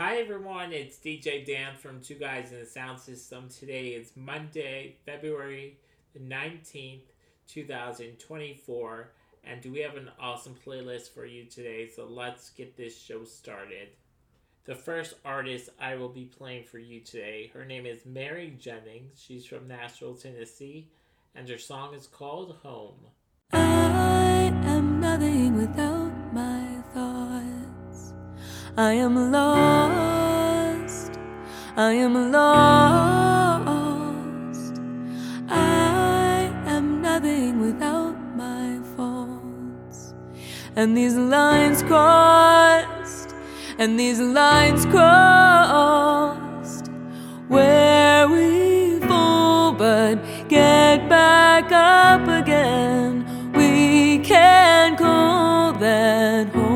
Hi everyone, it's DJ Dan from Two Guys in the Sound System. Today is Monday, February the 19th, 2024, and we have an awesome playlist for you today, so let's get this show started. The first artist I will be playing for you today, her name is Mary Jennings. She's from Nashville, Tennessee, and her song is called Home. I am nothing without. I am lost. I am lost. I am nothing without my faults. And these lines crossed, and these lines crossed, where we fall but get back up again. We can call that home.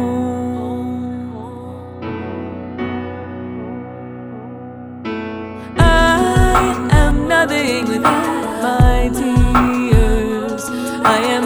Without my tears. I am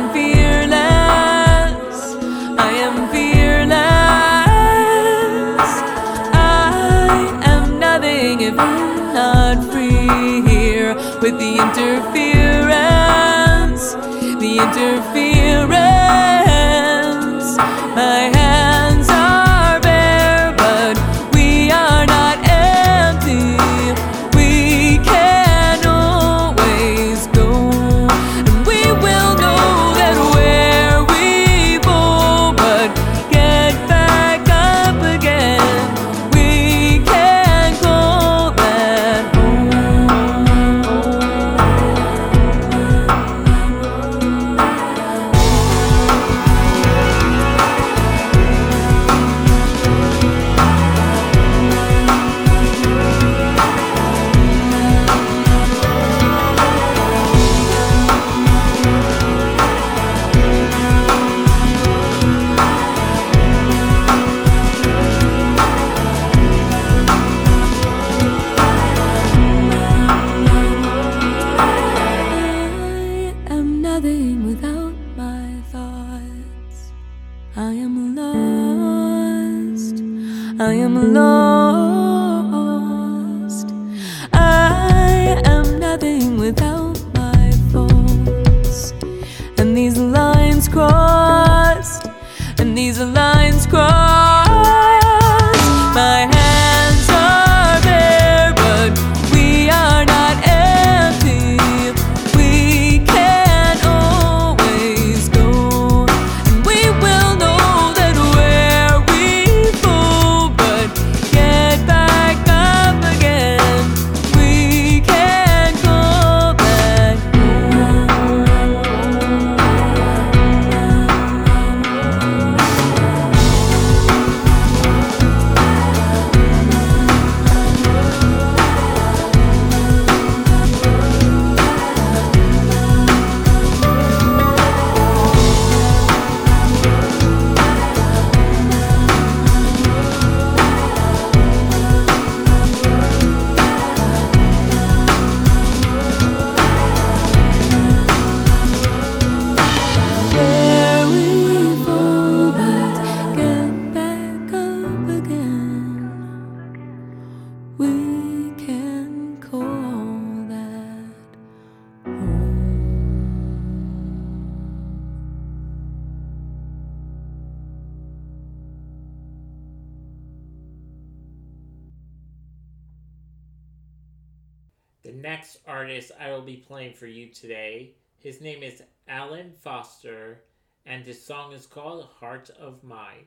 song is called Heart of Mine.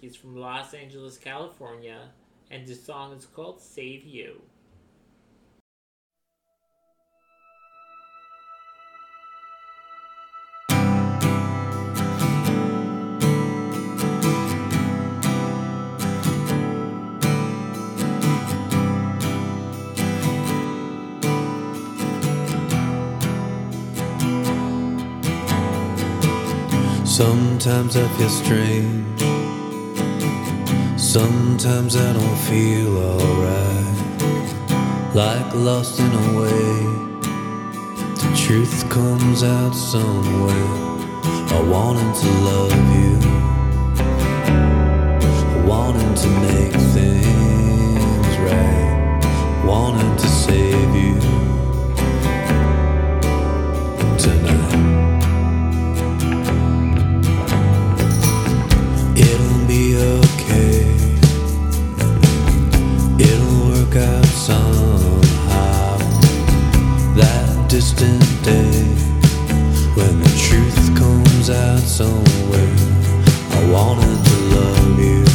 He's from Los Angeles, California, and his song is called Save You. Sometimes I feel strange Sometimes I don't feel alright, like lost in a way. The truth comes out somewhere. I wanted to love you, I wanted to make things right, I wanted to save you tonight. day when the truth comes out somewhere. I wanted to love you.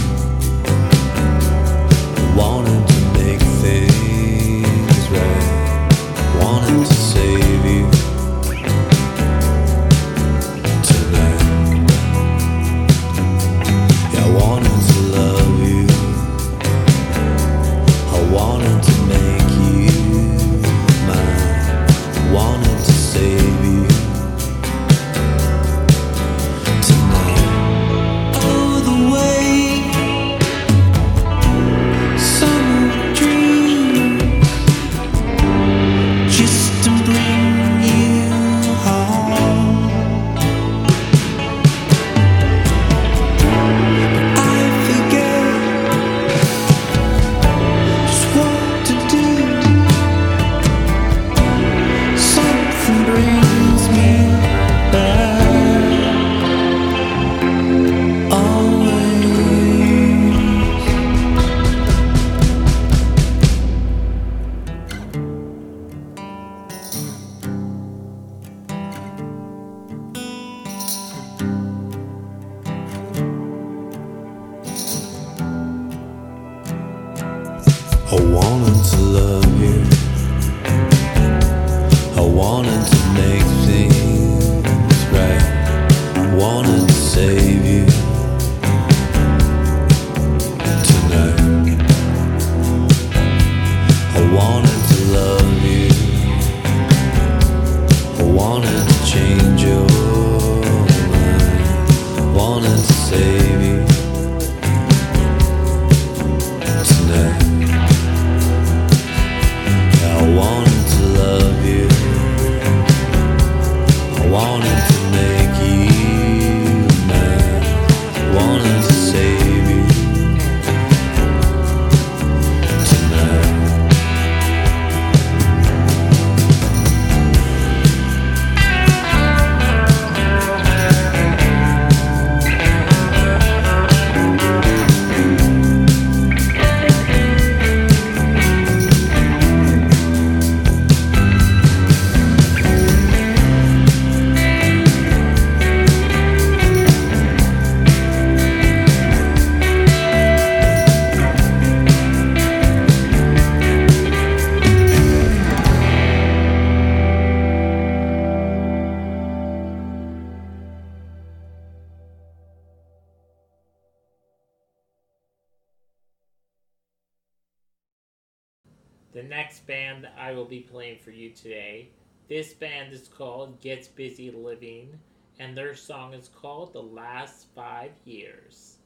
called Gets Busy Living, and their song is called The Last Five Years.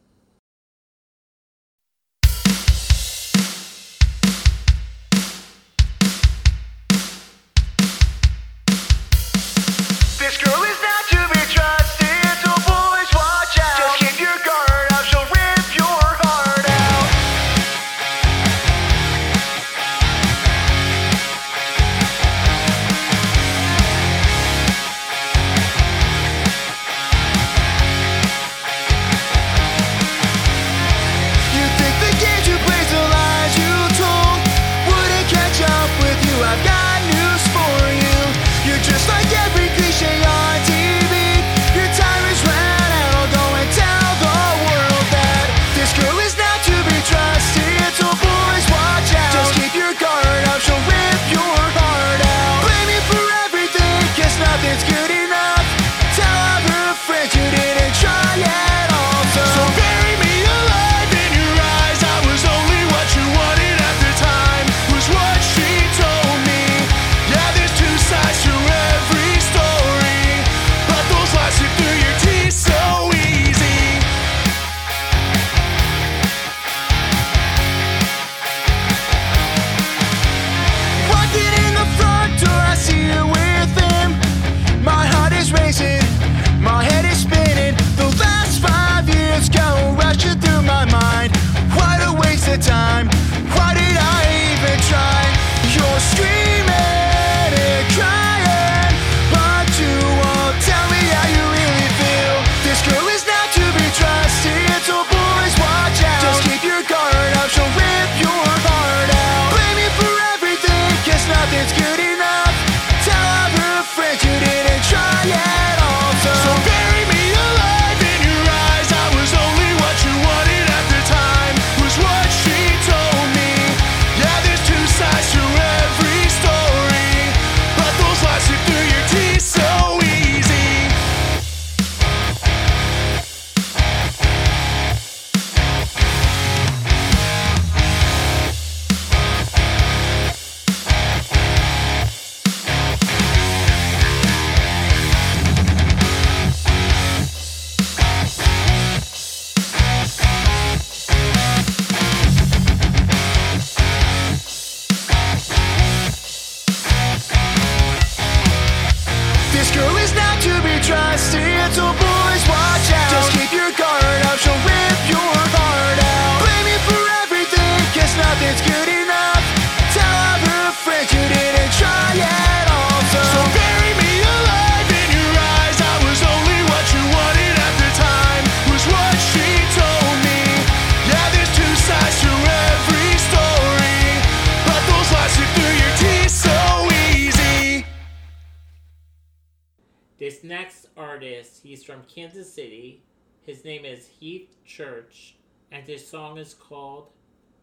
and this song is called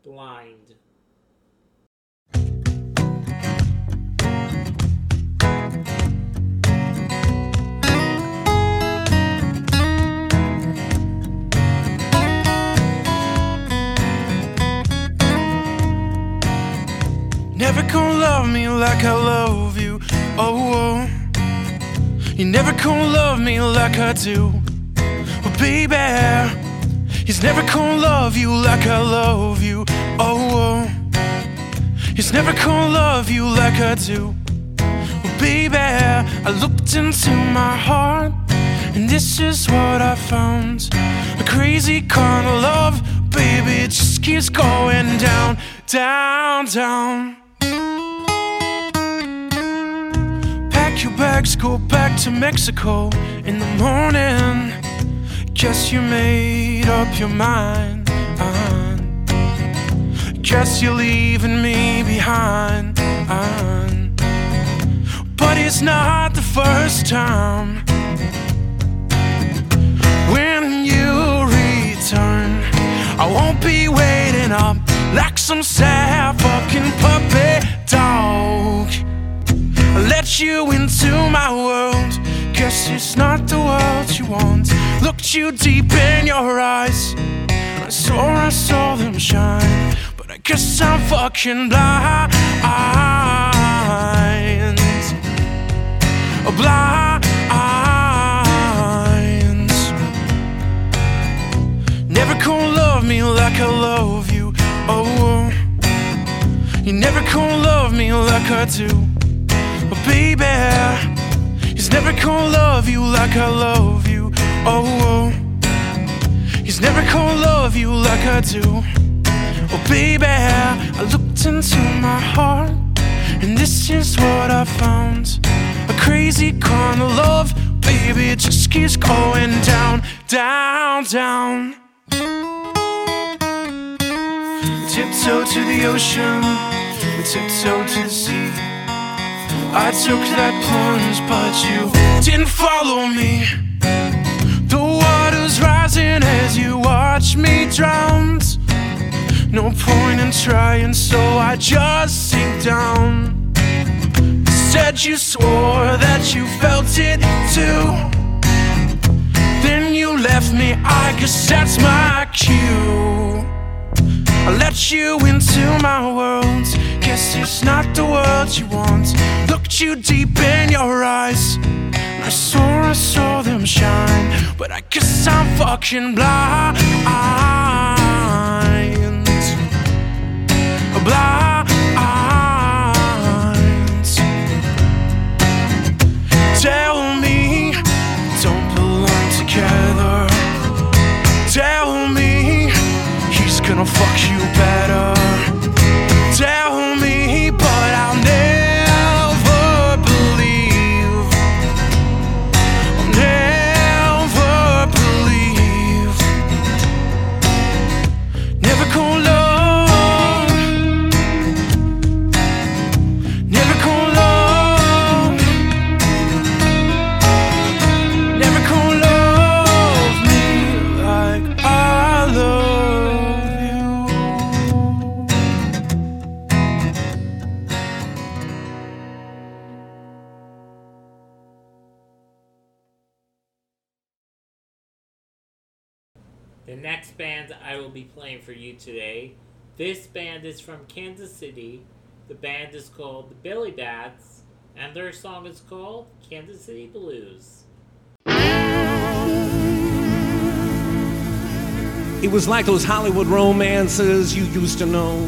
Blind. Never gonna love me like I love you. Oh, oh. you never gonna love me like I do. Well, baby he's never gonna love you like I love you. Oh, oh. He's never gonna love you like I do. Well, baby, I looked into my heart, and this is what I found. A crazy kind of love, baby, it just keeps going down, down, down. Pack your bags, go back to Mexico in the morning. Guess you made up your mind. Uh-huh. Guess you're leaving me behind. But it's not the first time. When you return, I won't be waiting up like some sad fucking puppy dog. I let you into my world. Guess it's not the world you want. Looked you deep in your eyes. I saw, I saw them shine. But I guess I'm fucking blind. Blind. Never gonna love me like I love you. Oh, you never gonna love me like I do. But baby, he's never gonna love you like I love you. Oh, oh. he's never gonna love you like I do. Oh, baby, I looked into my heart, and this is what I found. A crazy kind of love, baby, it just keeps going down, down, down. Tiptoe to the ocean, tiptoe to the sea. I took that plunge, but you didn't follow me. The water's rising as you watch me drown. No point in trying, so I just sink down. Said you swore that you felt it too. Then you left me, I guess that's my cue. I let you into my world. Guess it's not the world you want. Looked you deep in your eyes. I saw, I saw them shine. But I guess I'm fucking blind. Blind. Tell me, don't belong together. Tell me, he's gonna fuck you better. Band I will be playing for you today. This band is from Kansas City. The band is called the Billy Bats, and their song is called Kansas City Blues. It was like those Hollywood romances you used to know.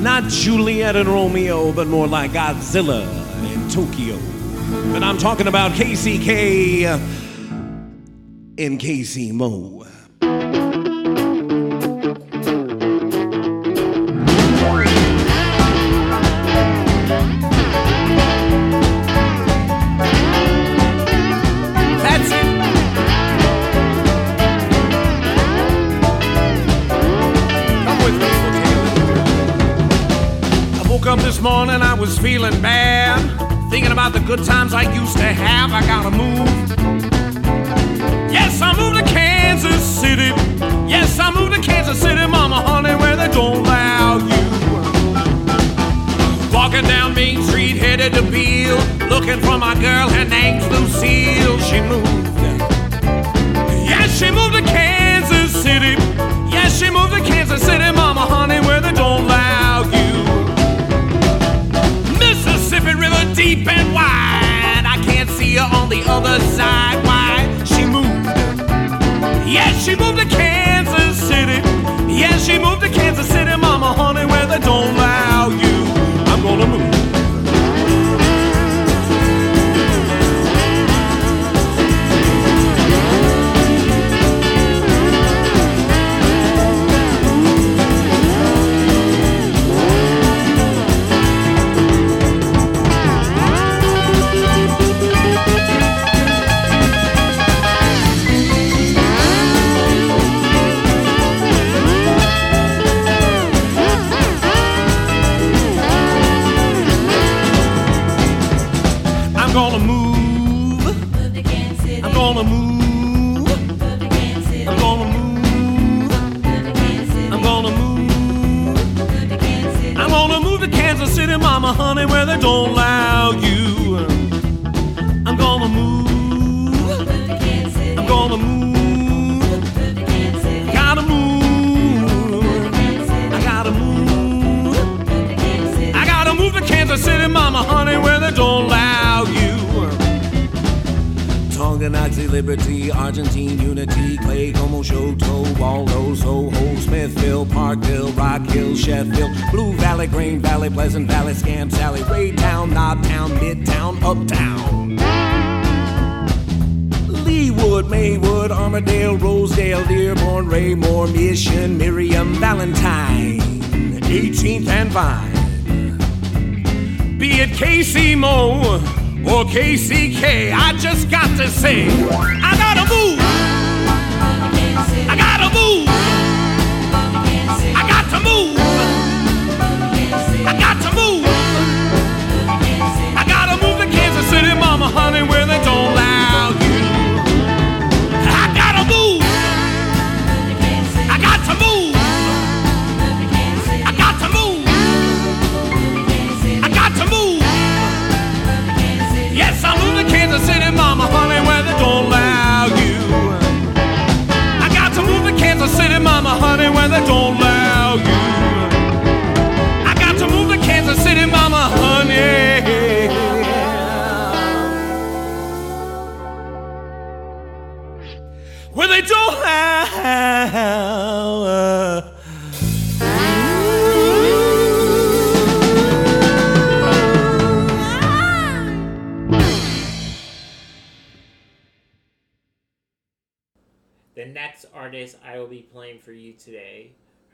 Not Juliet and Romeo, but more like Godzilla and Tokyo. But I'm talking about KCK and KC Mo. Was feeling bad. Thinking about the good times I used to have. I gotta move. Yes, I moved to Kansas City. Yes, I moved to Kansas City, mama, honey, where they don't allow you. Walking down Main Street, headed to Beale. Looking for my girl, her name's Lucille. She moved. Yes, she moved to Kansas City. Yes, she moved to Kansas City, mama, honey, where they don't allow you deep and wide. I can't see her on the other side. Why? She moved. Yes, yeah, she moved to Kansas City. Yes, yeah, she moved to Kansas City, mama, honey, where they don't allow you. I'm gonna move.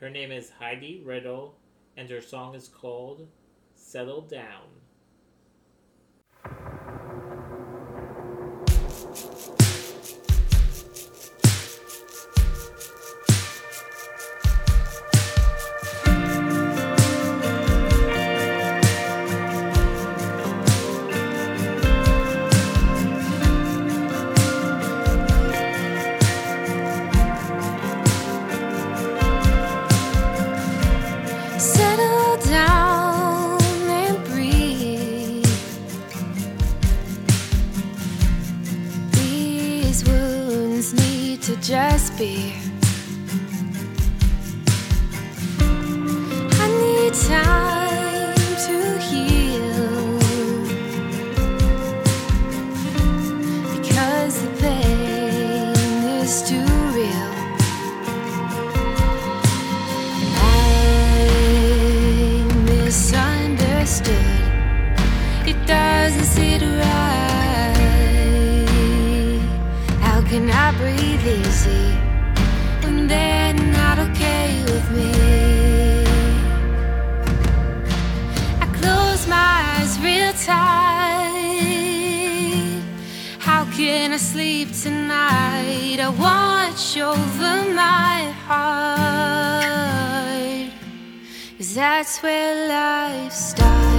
Her name is Heidi Riddell, and her song is called Settle Down. just be. I need time. sleep tonight, I watch over my heart. Cause that's where life starts.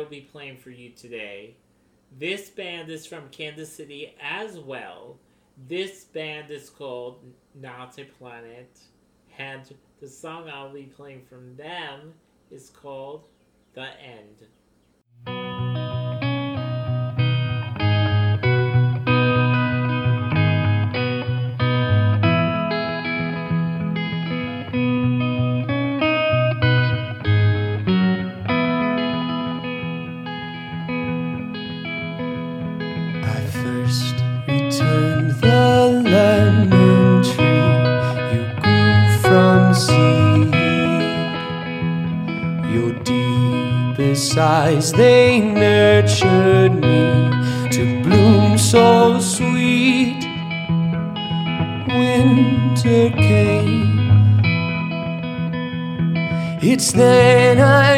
will be playing for you today. This band is from Kansas City as well. This band is called Not a Planet, and the song I'll be playing from them is called The End. eyes, they nurtured me to bloom so sweet. Winter came, it's then I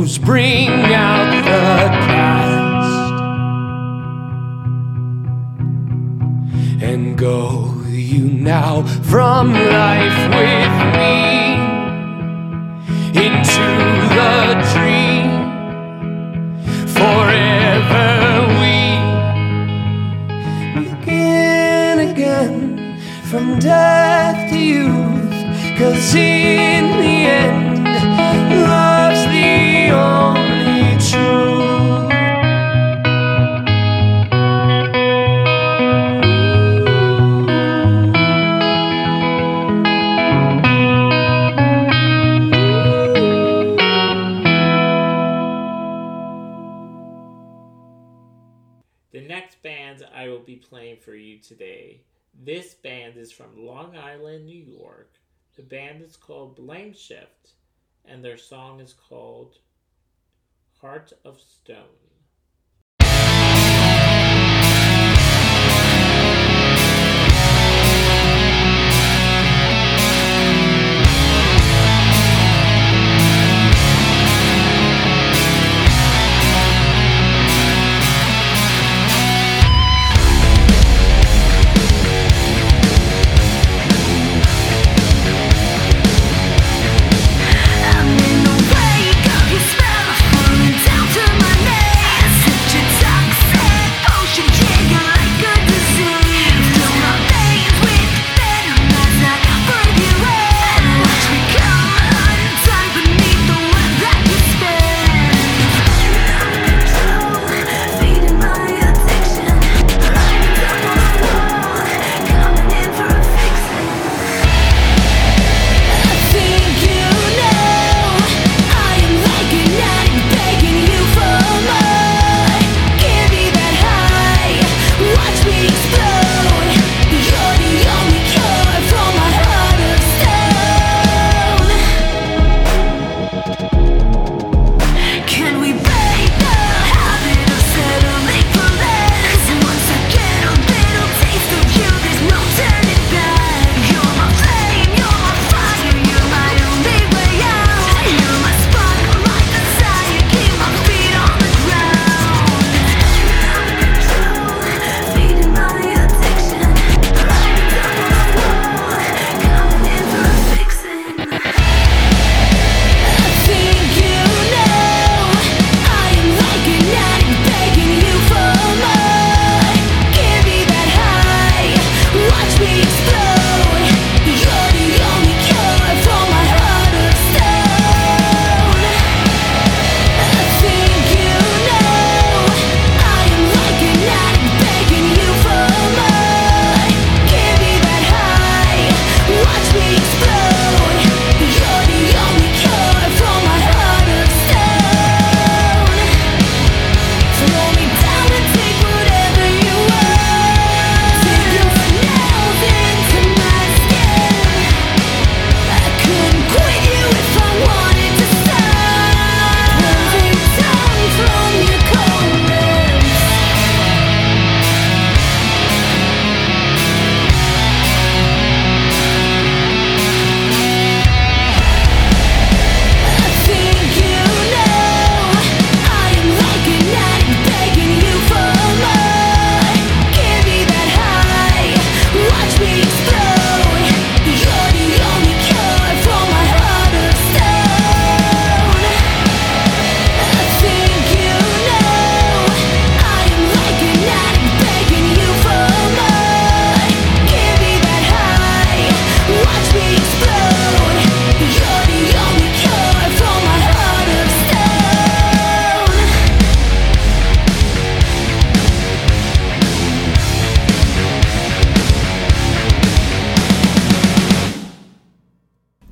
Shadows bring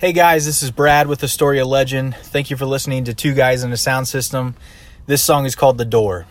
Hey guys, this is Brad with Astoria Legend. Thank you for listening to Two Guys in a Sound System. This song is called The Door.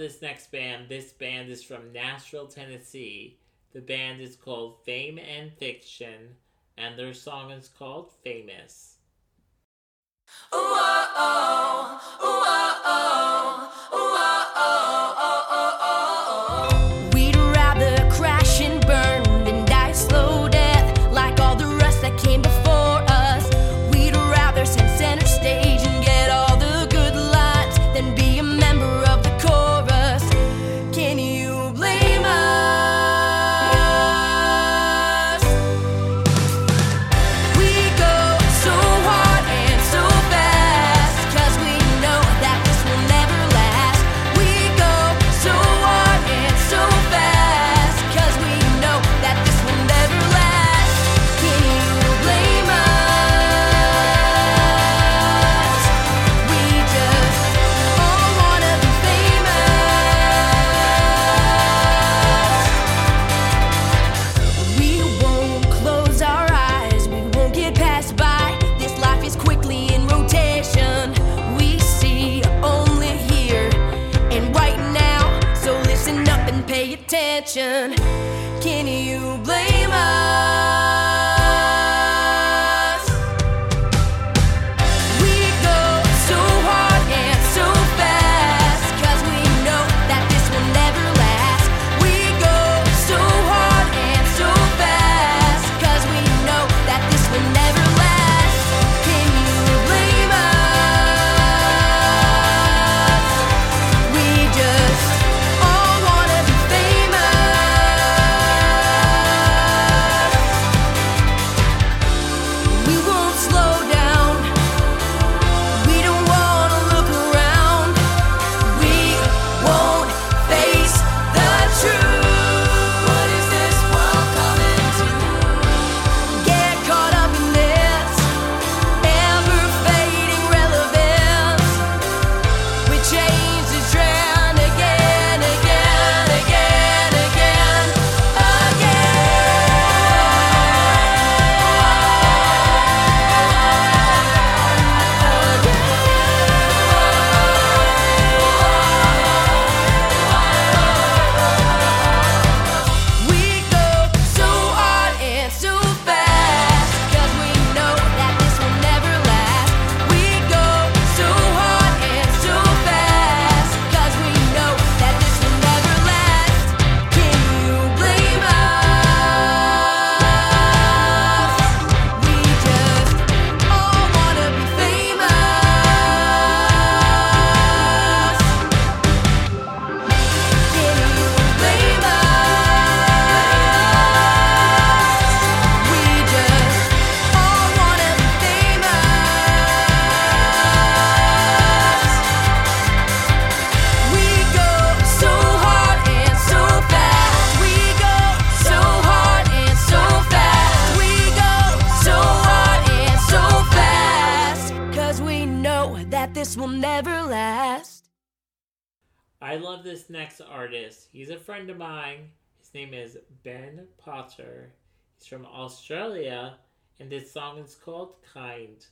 this next band. This band is from Nashville, Tennessee. The band is called Fame and Fiction, and their song is called Famous. Ooh, oh, oh, ooh, oh, ooh, oh, oh. Potter. He's from Australia, and this song is called Kind.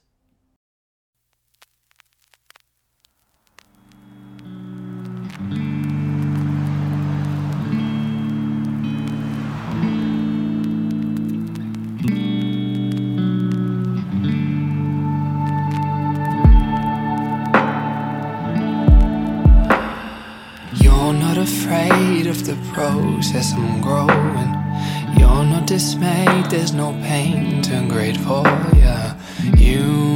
afraid of the process I'm growing you're not dismayed, there's no pain, to grateful, yeah. You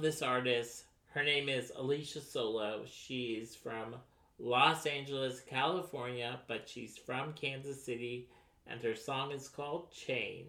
this artist. Her name is Alicia Solo. She's from Los Angeles, California, but she's from Kansas City, and her song is called Chain.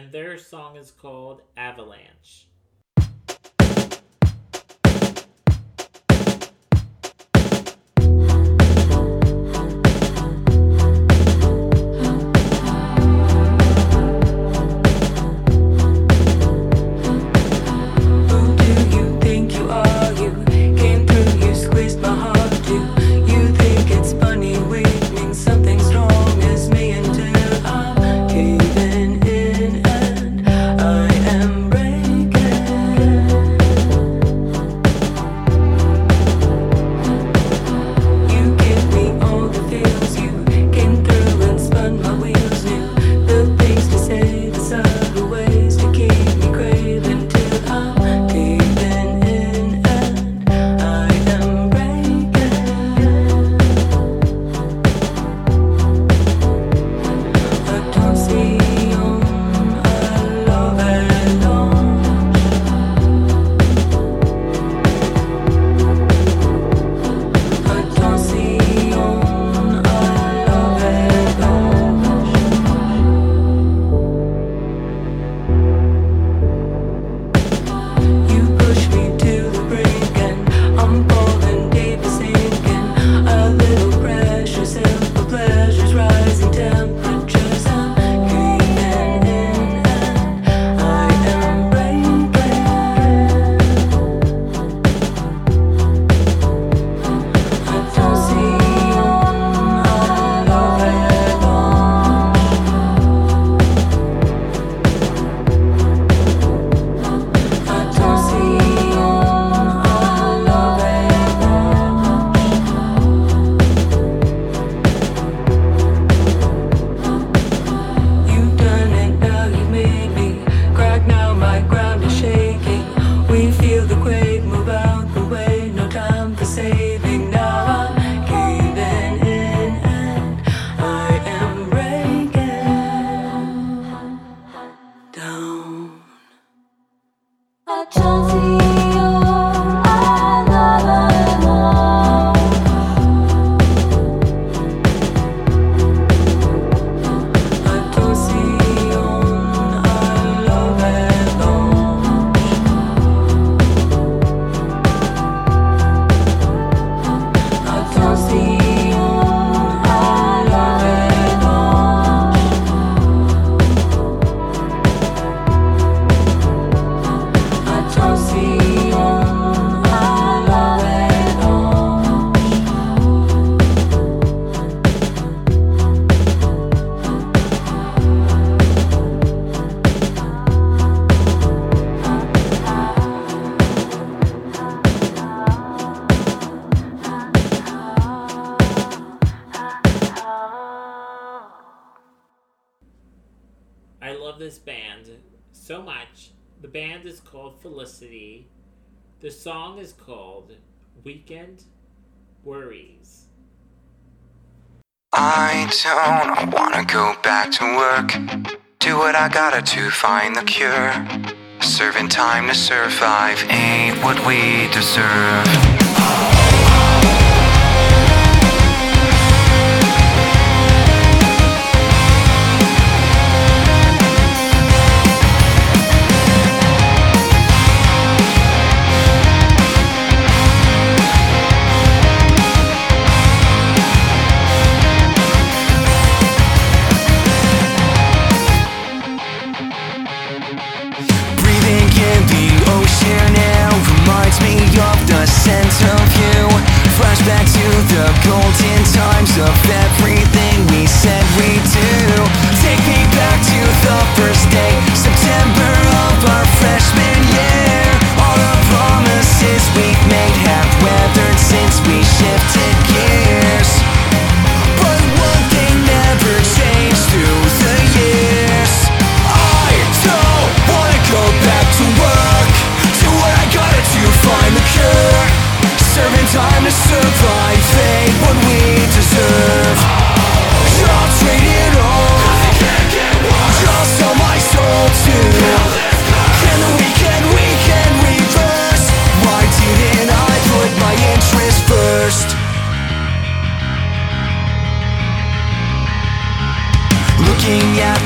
and their song is called Avalanche. called Felicity. The song is called Weekend Worries. I don't wanna go back to work. Do what I gotta to find the cure. Serving time to survive ain't what we deserve.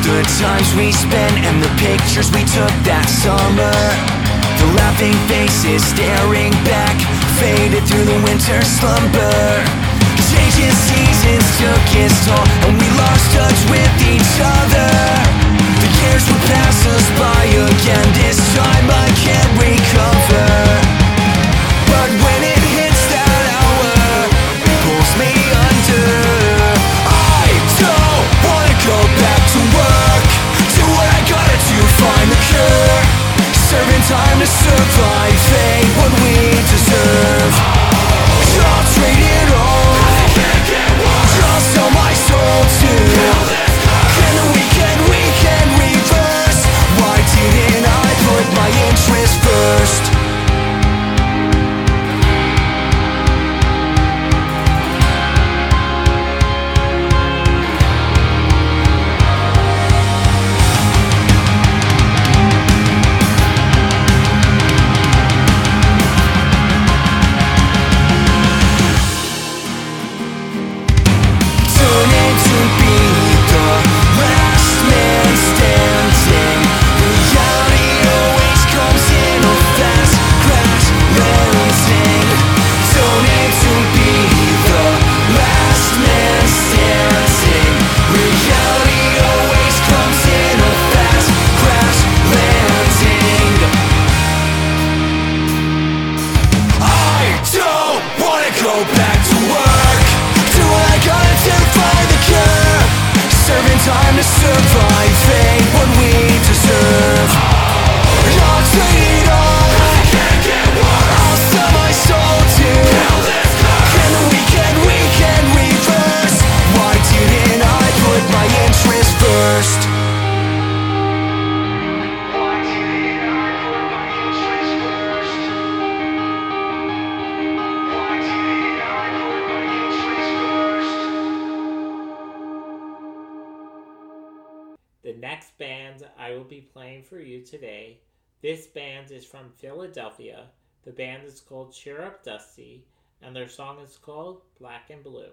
The times we spent and the pictures we took that summer. The laughing faces staring back, faded through the winter slumber. Changing seasons took its toll, and we lost touch with each other. The years would pass us by again, this time I can't recover. Time to survive ain't what we deserve. I'll trade it all. Just sell my soul to. Can the weekend, reverse? Why didn't I put my interest first? The next band I will be playing for you today, this band is from Philadelphia. The band is called Cheer Up Dusty, and their song is called Black and Blue.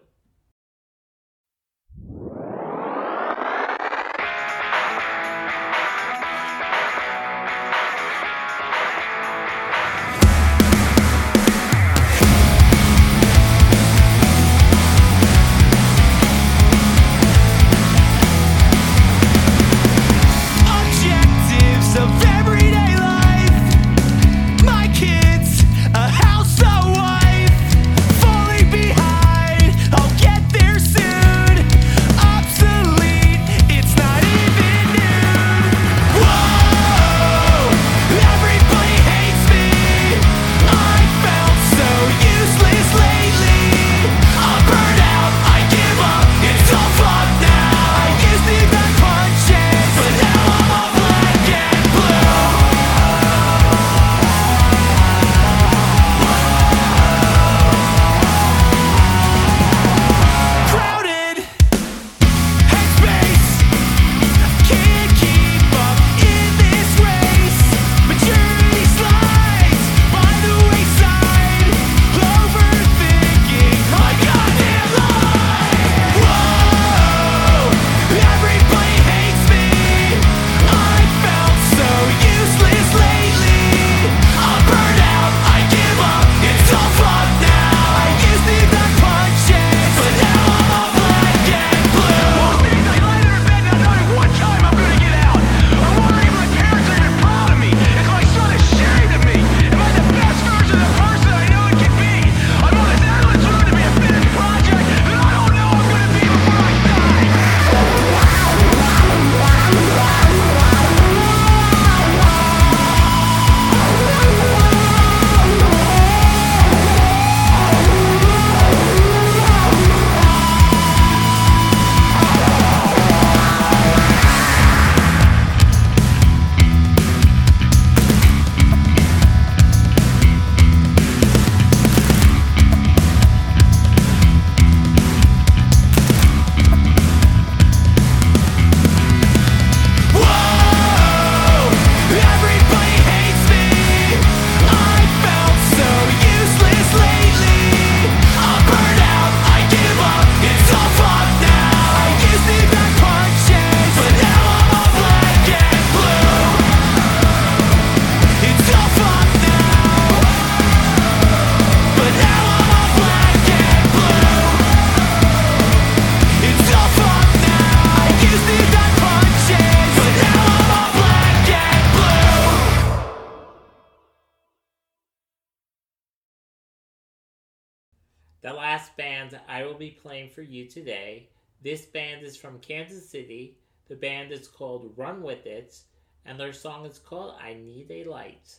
Band I will be playing for you today. This band is from Kansas City. The band is called Run With It, and their song is called I Need a Light.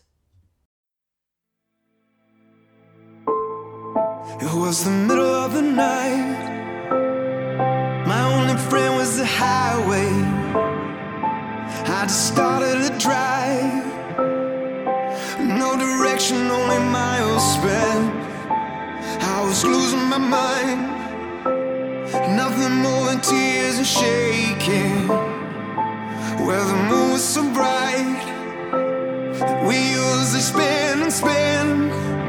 It was the middle of the night. My only friend was the highway. I just started to drive. No direction, only miles spent. I was losing my mind. Nothing more than tears and shaking. Where the moon was so bright. The wheels they spin and spin.